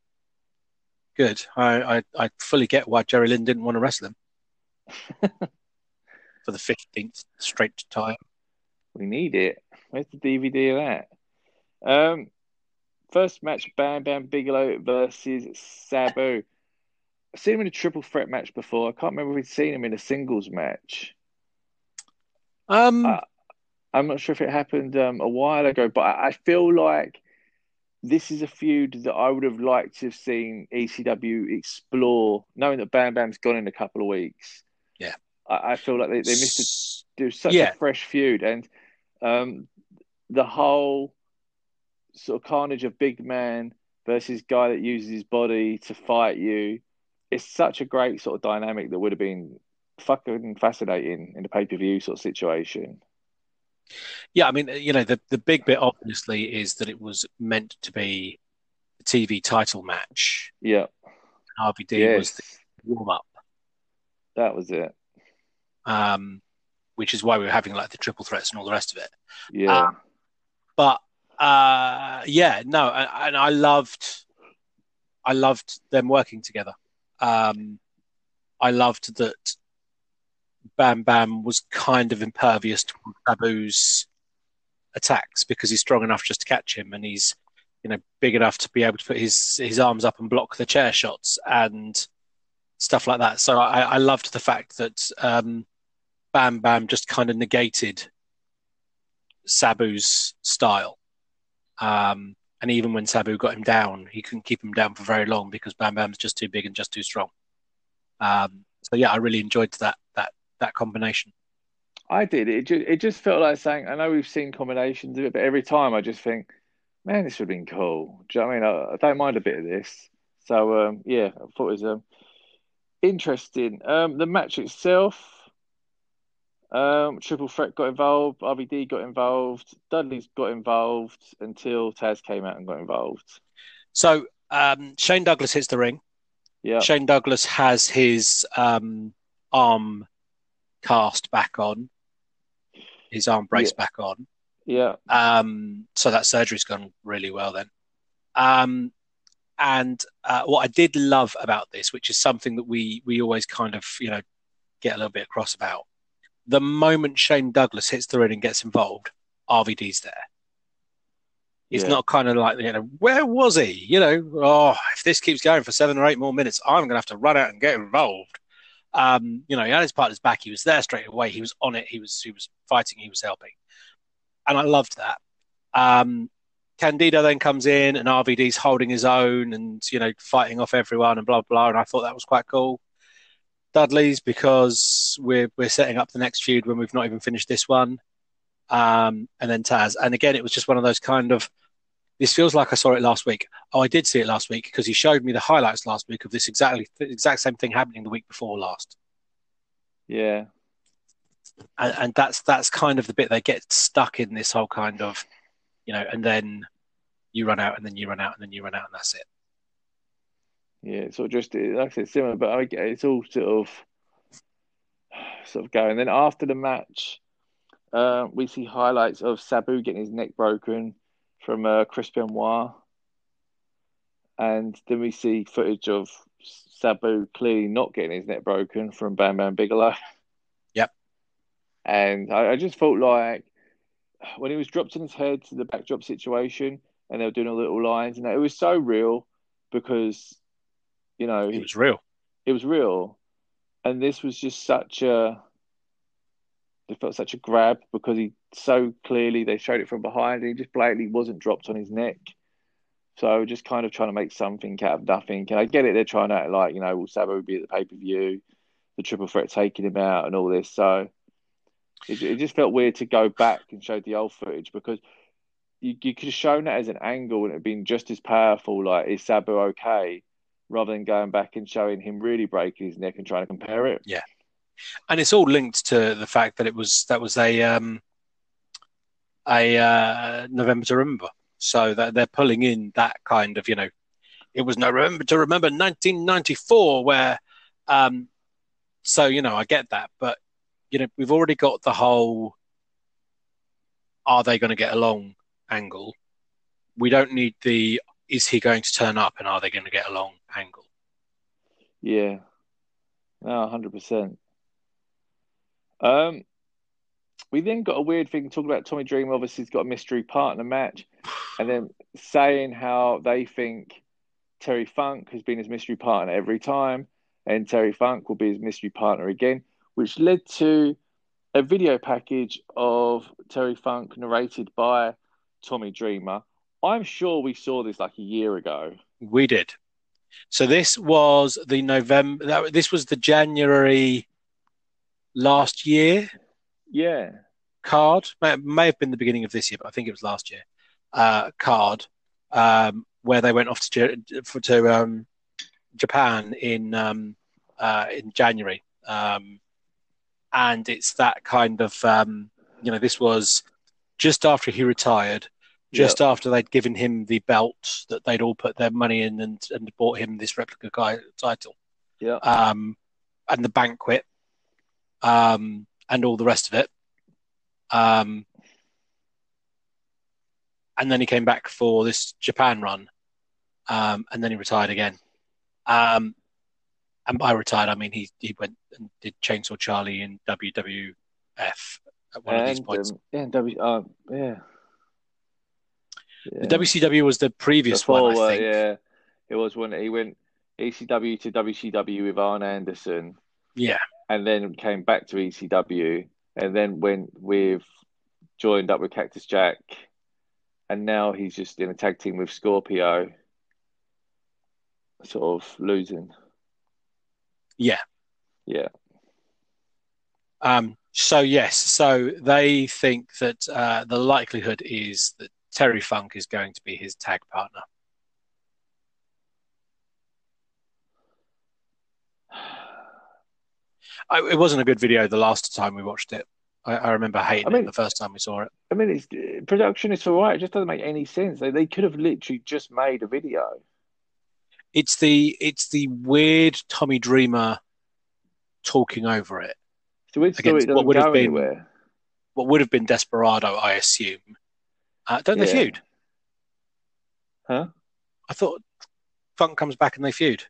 good. I, I I fully get why Jerry Lynn didn't want to wrestle him for the fifteenth straight time. We need it. Where's the DVD of that? Um, first match: Bam Bam Bigelow versus Sabu. I've seen him in a triple threat match before. I can't remember if we'd seen him in a singles match. Um, Uh, I'm not sure if it happened um, a while ago, but I, I feel like this is a feud that I would have liked to have seen ECW explore, knowing that Bam Bam's gone in a couple of weeks. Yeah. I, I feel like they, they missed a do such Yeah. a fresh feud and um, the whole sort of carnage of big man versus guy that uses his body to fight you it's such a great sort of dynamic that would have been fucking fascinating in the pay-per-view sort of situation. Yeah, I mean, you know, the, the big bit obviously is that it was meant to be a TV title match. yeah. RVD was the warm up, that was it. Um, which is why we were having like the triple threats and all the rest of it. yeah. Um, But uh, yeah, no, and, I loved, I loved them working together. Um, I loved that Bam Bam was kind of impervious to Sabu's attacks because he's strong enough just to catch him, and he's you know big enough to be able to put his his arms up and block the chair shots and stuff like that. So I, I loved the fact that um, Bam Bam just kind of negated Sabu's style. Um, and even when Sabu got him down, he couldn't keep him down for very long because Bam Bam's just too big and just too strong. Um, so yeah, I really enjoyed that that that combination. I did. It just, it just felt like saying I know we've seen combinations of it but every time I just think man this would have been cool. Do you know I mean? I, I don't mind a bit of this. So um, yeah I thought it was um, interesting. Um, the match itself um, Triple Threat got involved RVD got involved Dudley's got involved until Taz came out and got involved So um, Shane Douglas hits the ring. yeah Shane Douglas has his um, arm cast back on, his arm brace back on. yeah Um, so that surgery's gone really well then. Um, and uh, what I did love about this, which is something that we we always kind of you know get a little bit across about, the moment Shane Douglas hits the ring and gets involved, RVD's there. It's Yeah. not kind of like you know where was he? You know, oh, if this keeps going for seven or eight more minutes, I'm going to have to run out and get involved. Um, you know, he had his partner's back. He was there straight away. He was on it. He was he was fighting. He was helping, and I loved that. Um, Candido then comes in, and RVD's holding his own, and you know, fighting off everyone, and blah blah. And I thought that was quite cool. Dudley's because we're we're setting up the next feud when we've not even finished this one. Um, and then Taz. And again, it was just one of those kind of. This feels like I saw it last week. Oh, I did see it last week because he showed me the highlights last week of this exactly exact same thing happening the week before last. Yeah, and, and that's that's kind of the bit they get stuck in this whole kind of, you know, and then you run out, and then you run out, and then you run out, and that's it. Yeah, it's all just like I said, similar, but I get it's all sort of sort of going. Then after the match, uh, we see highlights of Sabu getting his neck broken from uh, Chris Benoit, and then we see footage of Sabu clearly not getting his neck broken from Bam Bam Bigelow. Yep. And I, I just felt like when he was dropped in his head to the backdrop situation, and they were doing all little lines, and it was so real because you know it was real. It was real, and this was just such a. It felt such a grab because he so clearly they showed it from behind, and he just blatantly wasn't dropped on his neck. So just kind of trying to make something out of nothing. And I get it, they're trying to like, you know, will Sabu be at the pay per view, the triple threat taking him out, and all this. So it, it just felt weird to go back and show the old footage because you, you could have shown that as an angle and it'd been just as powerful. Like, is Sabu okay? Rather than going back and showing him really breaking his neck and trying to compare it. Yeah, and it's all linked to the fact that it was that was a um, a uh, November to remember. So that they're pulling in that kind of you know, it was November to remember 1994 where, um, so you know I get that, but you know we've already got the whole are they going to get along angle. We don't need the is he going to turn up and are they going to get along angle. Yeah, no, hundred percent. Um, we then got a weird thing talking about Tommy Dream. Obviously, he's got a mystery partner match, and then saying how they think Terry Funk has been his mystery partner every time, and Terry Funk will be his mystery partner again, which led to a video package of Terry Funk narrated by Tommy Dreamer. I'm sure we saw this like a year ago. We did. So this was the November. This was the January last year. Yeah. Card may, may have been the beginning of this year, but I think it was last year. Uh, card um, where they went off to to um, Japan in um, uh, in January, um, and it's that kind of um, you know this was just after he retired just yep. after they'd given him the belt that they'd all put their money in and, and bought him this replica guy title. Yeah. Um, and the banquet, um, and all the rest of it. Um, and then he came back for this Japan run, um, and then he retired again. Um, and by retired, I mean he he went and did Chainsaw Charlie in WWF at one and, of these points. Um, yeah, w, uh, yeah. The WCW was the previous Before, one, I think. yeah, it was when he went ECW to WCW with Arn Anderson. Yeah, and then came back to ECW, and then went with joined up with Cactus Jack, and now he's just in a tag team with Scorpio, sort of losing. Yeah, yeah. Um. So yes, so they think that uh, the likelihood is that Terry Funk is going to be his tag partner. I, it wasn't a good video the last time we watched it. I, I remember hating I mean, it the first time we saw it. I mean, it's, uh, production is all right. It just doesn't make any sense. They, they could have literally just made a video. It's the it's the weird Tommy Dreamer talking over it. So it's what would have been anywhere. what would have been Desperado, I assume, uh, don't yeah. they feud? Huh? I thought Funk comes back and they feud.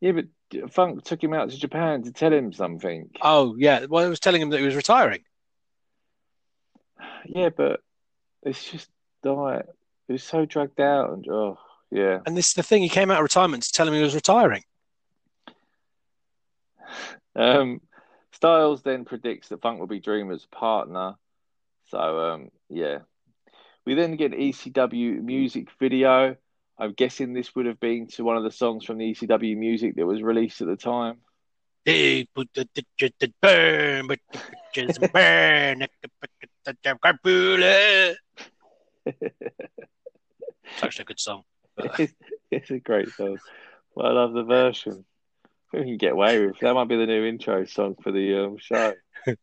Yeah, but Funk took him out to Japan to tell him something. Oh, yeah. Well, I was telling him that he was retiring. Yeah, but it's just like it was so dragged out and oh yeah. And this is the thing. He came out of retirement to tell him he was retiring. Um, Styles then predicts that Funk will be Dreamer's partner. So um, yeah, we then get an ECW music video. I'm guessing this would have been to one of the songs from the ECW music that was released at the time. They put the ditches that burn, but the ditches burn. Such a good song. It's, it's a great song. Well, I love the version. We can get away with that. Might be the new intro song for the um, show.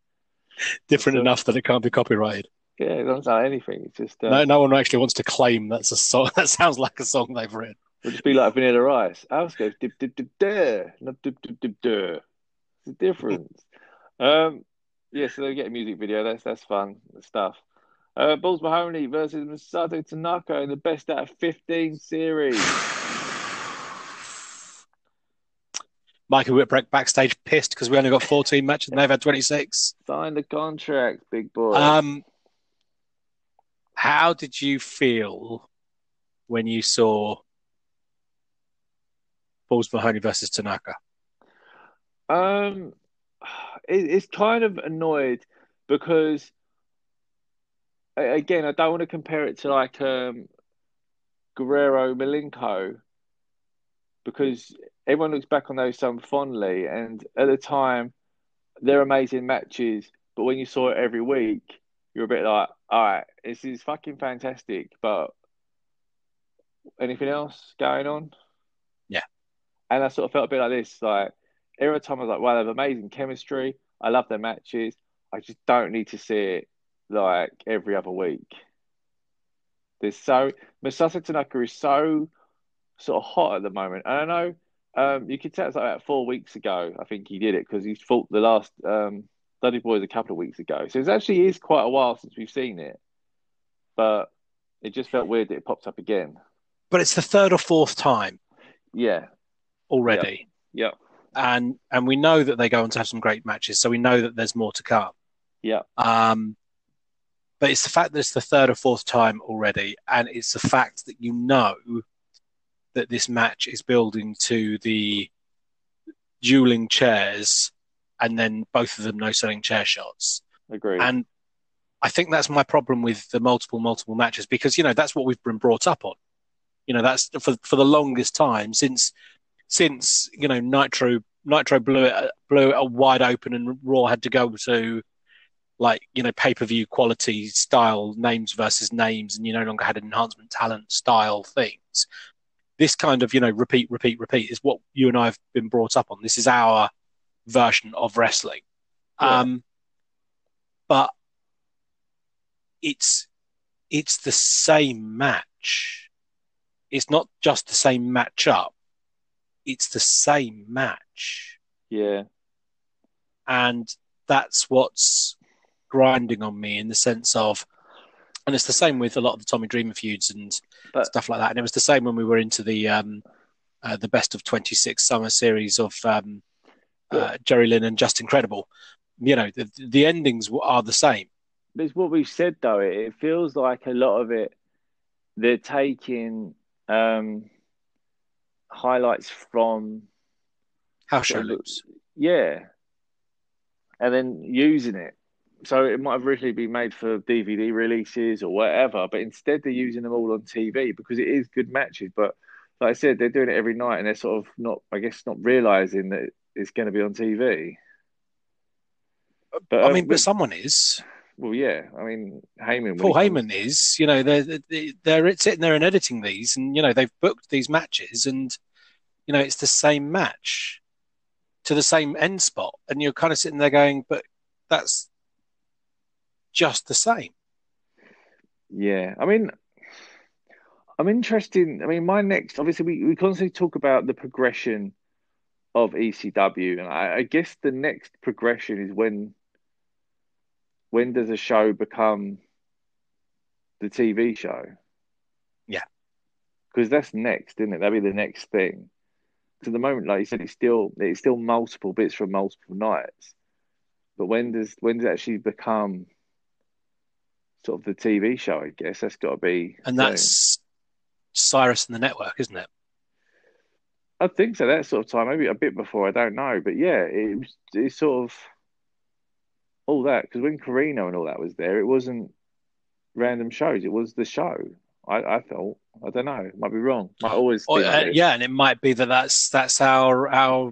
Different So- enough that it can't be copyrighted. Yeah, it doesn't sound anything. It's just uh, No, no one actually wants to claim that's a song. That sounds like a song they've written. It'll just be like Vanilla Ice. Ours goes dip dip dip duh, not dip dip dip duh. It's a difference. um, yeah, so they get a music video. That's that's fun stuff. Uh, Balls Mahoney versus Masato Tanaka in the best out of fifteen series. Michael Whipwreck backstage pissed because we only got 14 matches and they've had 26. Sign the contract, big boy. Um, how did you feel when you saw Balls Mahoney versus Tanaka? Um, it, it's kind of annoyed because, again, I don't want to compare it to like um, Guerrero Malenko because everyone looks back on those so fondly, and at the time, they're amazing matches. But when you saw it every week, you're a bit like, all right, this is fucking fantastic, but anything else going on? Yeah. And I sort of felt a bit like this, like every time I was like, wow, they have amazing chemistry. I love their matches. I just don't need to see it like every other week. There's so Masato Tanaka is so sort of hot at the moment. And I know um, you could tell it's like about four weeks ago. I think he did it because he fought the last um, Bloody Boys a couple of weeks ago. So it actually is quite a while since we've seen it, but it just felt weird that it popped up again. But it's the third or fourth time Yeah, already. yeah, And and we know that they go on to have some great matches, so we know that there's more to come. yeah, Um, but it's the fact that it's the third or fourth time already, and it's the fact that you know that this match is building to the dueling chairs, and then both of them no selling chair shots. agreed. And I think that's my problem with the multiple, multiple matches because you know that's what we've been brought up on. You know that's for for the longest time since since you know Nitro Nitro blew it blew it wide open and Raw had to go to like you know pay per view quality style names versus names and you no longer had enhancement talent style things. This kind of you know repeat repeat repeat is what you and I have been brought up on. This is our version of wrestling. Yeah. Um, but it's it's the same match. It's not just the same matchup. It's the same match, yeah, and that's what's grinding on me in the sense of, and it's the same with a lot of the Tommy Dreamer feuds and But- stuff like that. And it was the same when we were into the um, uh, the best of twenty six summer series of um, uh, Jerry Lynn and Justin Credible. You know, the the endings are the same. It's what we've said though. It, it feels like a lot of it they're taking um, highlights from House show yeah, and then using it. So it might have originally been made for DVD releases or whatever, but instead they're using them all on TV because it is good matches. But like I said, they're doing it every night, and they're sort of not, I guess, not realizing that it's going to be on TV. But I uh, mean, but someone is. well, yeah. I mean, Heyman. Paul Heyman is. You know, they're they're they're sitting there and editing these, and you know they've booked these matches, and you know it's the same match to the same end spot, and you're kind of sitting there going, but that's just the same. Yeah, I mean, I'm interested. I mean, my next, obviously, we, we constantly talk about the progression of ECW, and I, I guess the next progression is when when does a show become the TV show? Yeah. because that's next, isn't it? That'd be the next thing. To the moment, like you said, it's still it's still multiple bits from multiple nights. But when does when does it actually become sort of the TV show? I guess that's got to be. And soon. that's Cyrus and the Network, isn't it? I think so. That sort of time, maybe a bit before. I don't know, but yeah, it was it's sort of all that because when Carino and all that was there, it wasn't random shows. It was the show. I, I thought. I don't know. Might be wrong. Might always. Or, uh, yeah, and it might be that that's that's our our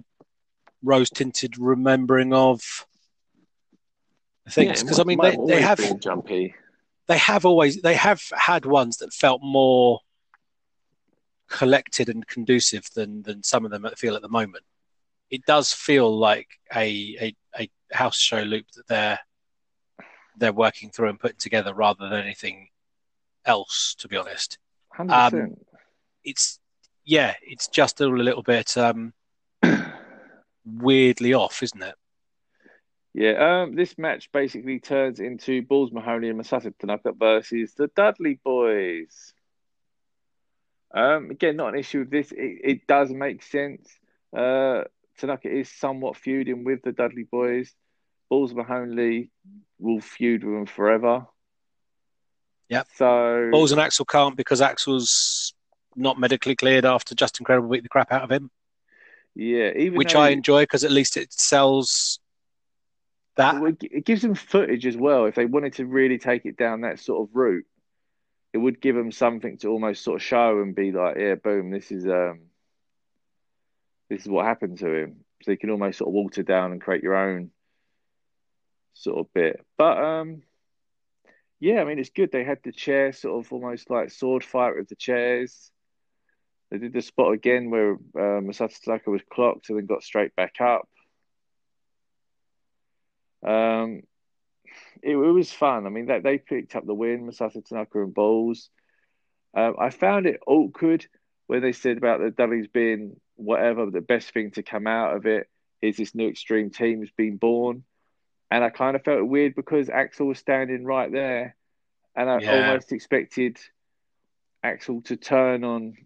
rose tinted remembering of things because yeah, I mean they, they have jumpy. They have always they have had ones that felt more collected and conducive than than some of them feel at the moment. It does feel like a a, a house show loop that they're they're working through and putting together rather than anything else. To be honest, um, it's yeah, it's just all a little bit um, weirdly off, isn't it? Yeah, um, this match basically turns into Balls Mahoney and Masato Tanaka versus the Dudley Boys. Um, again, not an issue with this. It, it does make sense. Uh, Tanaka is somewhat feuding with the Dudley Boys. Balls Mahoney will feud with them forever. Yeah. So Balls and Axel can't because Axel's not medically cleared after Justin Credible beat the crap out of him. Yeah, even which. I enjoy because at least it sells that. It gives them footage as well. If they wanted to really take it down that sort of route, it would give them something to almost sort of show and be like, yeah, boom, this is um, this is what happened to him. So you can almost sort of water down and create your own sort of bit. But um, yeah, I mean, it's good. They had the chair sort of almost like sword fight with the chairs. They did the spot again where uh, Masato Tanaka was clocked and then got straight back up. Um, it, it, was fun. I mean, they, they picked up the win, Masato Tanaka and Balls. Um, I found it awkward when they said about the Dudleys being whatever, the best thing to come out of it is this new extreme team has been born. And I kind of felt weird because Axel was standing right there. And I yeah. almost expected Axel to turn on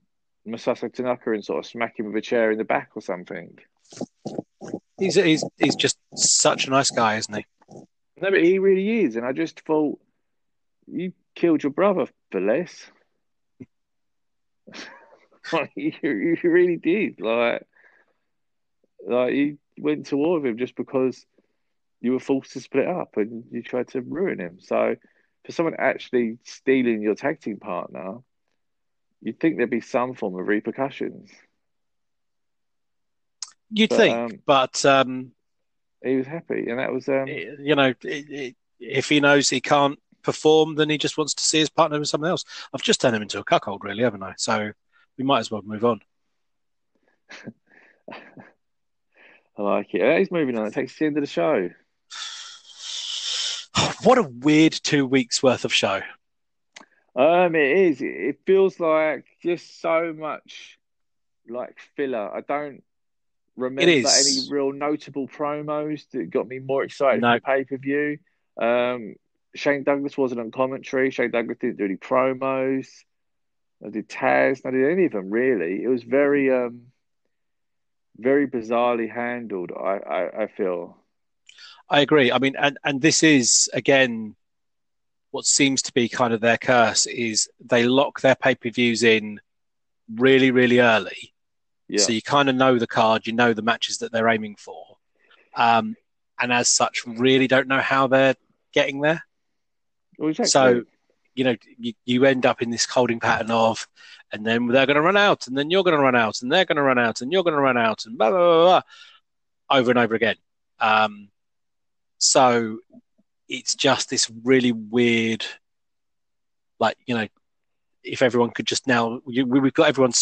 Masato Tanaka and sort of smack him with a chair in the back or something. He's he's he's just such a nice guy, isn't he? No, but he really is, and I just thought you killed your brother for less. like, you, you really did. Like, like you went to war with him just because you were forced to split up and you tried to ruin him. So, for someone actually stealing your tag team partner, you'd think there'd be some form of repercussions. You'd but, think, um, but um, he was happy, and that was um, you know, it, it, if he knows he can't perform, then he just wants to see his partner with someone else. I've just turned him into a cuckold, really, haven't I? So we might as well move on. I like it. He's moving on. It takes the end of the show. What a weird two weeks worth of show. Um, it is. It feels like just so much like filler. I don't remember any real notable promos that got me more excited no. for pay per view. Um, Shane Douglas wasn't on commentary. Shane Douglas didn't do any promos. I did Taz. I did any of them really. It was very, um, very bizarrely handled. I, I, I feel. I agree. I mean, and and this is again what seems to be kind of their curse is they lock their pay per views in really, really early. Yeah. So you kind of know the card, you know the matches that they're aiming for. Um, and as such, really don't know how they're getting there. Well, exactly. So, you know, you, you end up in this holding pattern of, and then they're going to run out, and then you're going to run out, and they're going to run out, and you're going to run out, and blah, blah, blah, blah, over and over again. Um, so it's just this really weird, like you know, if everyone could just now, we, we've got everyone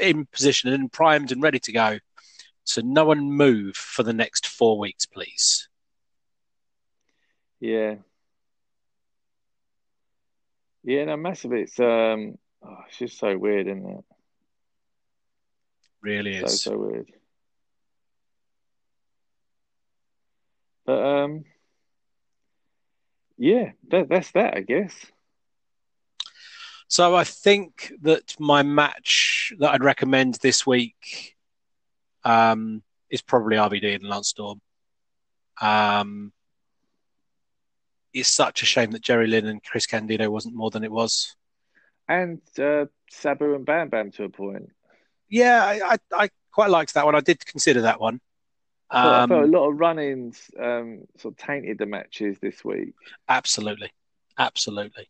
in position and primed and ready to go. So no one move for the next four weeks, please. Yeah. Yeah, no, massive. It's um, oh, it's just so weird, isn't it? Really is so so weird. But um, yeah, that, that's that, I guess. So I think that my match that I'd recommend this week um, is probably RVD and Lance Storm. Um, it's such a shame that Jerry Lynn and Chris Candido wasn't more than it was. And uh, Sabu and Bam Bam to a point. Yeah, I, I, I quite liked that one. I did consider that one. Um, I felt a um, lot of run-ins um, sort of tainted the matches this week. Absolutely, absolutely.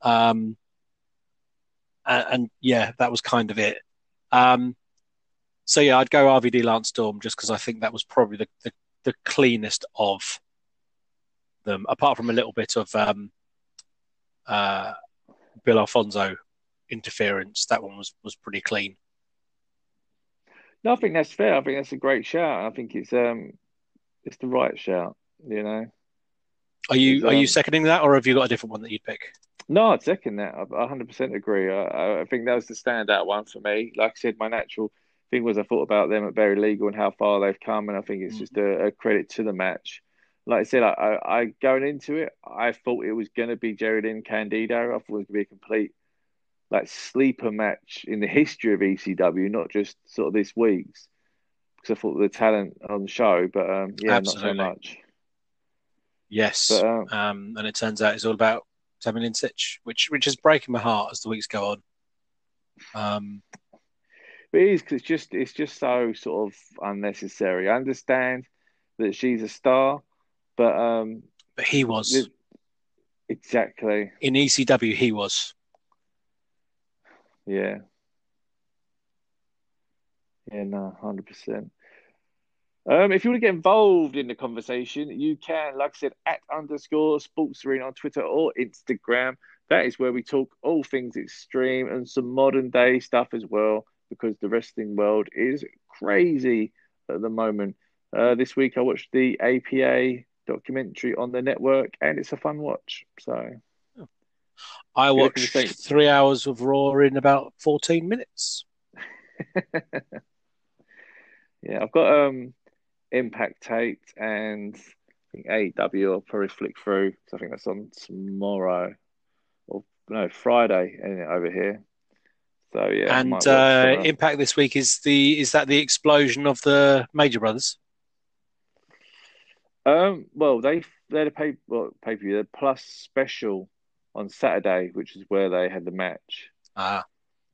Um, and, and, yeah, that was kind of it. Um, So yeah, I'd go RVD Lance Storm just because I think that was probably the, the, the, cleanest of them, apart from a little bit of um, uh, Bill Alfonso interference. That one was was pretty clean. No, I think that's fair. I think that's a great shout. I think it's um, it's the right shout. You know. Are you um, are you seconding that, or have you got a different one that you'd pick? No, I'd second that. I 100% agree. I, I think that was the standout one for me. Like I said, my natural thing was I thought about them at Barely Legal and how far they've come, and I think it's mm. just a, a, credit to the match. Like I said, I, I, I going into it, I thought it was going to be Jerry Lynn Candido. I thought it was going to be a complete like sleeper match in the history of ECW, not just sort of this week's, because I thought the talent on the show, but um, yeah, Absolutely. not so much. Yes, but, um, um, and it turns out it's all about Tammy Sytch, which which is breaking my heart as the weeks go on. Um, but it is because it's just it's just so sort of unnecessary. I understand that she's a star, but um, but he was exactly in ECW. He was. Yeah. Yeah, no, hundred percent. Um, if you want to get involved in the conversation, you can, like I said, at underscore sports arena on Twitter or Instagram. That is where we talk all things extreme and some modern day stuff as well, because the wrestling world is crazy at the moment. Uh, this week I watched the APA documentary on the network, and it's a fun watch. So I watched three hours of Raw in about fourteen minutes. yeah, I've got um Impact taped, and I think AEW I'll probably flick through because I think that's on tomorrow or no Friday over here. So yeah, and uh, Impact this week is the is that the explosion of the Major Brothers? Um, well, they they had a pay well, pay per view the Plus special on Saturday, which is where they had the match. Ah,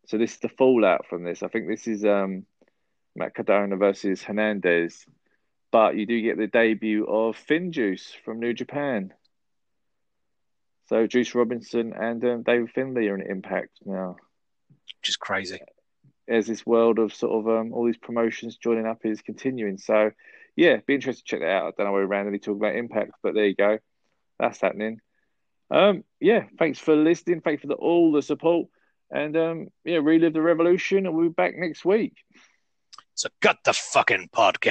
so this is the fallout from this. I think this is um Matt Cardona versus Hernandez but you do get the debut of FinJuice from New Japan. So Juice Robinson and um, David Finlay are in Impact now. Which is crazy. As this world of sort of um, all these promotions joining up is continuing. So, yeah, be interested to check that out. I don't know why we randomly talk about Impact, but there you go. That's happening. Um, yeah, thanks for listening. Thanks for the, all the support. And um, yeah, relive the revolution. And we'll be back next week. So, cut the fucking podcast.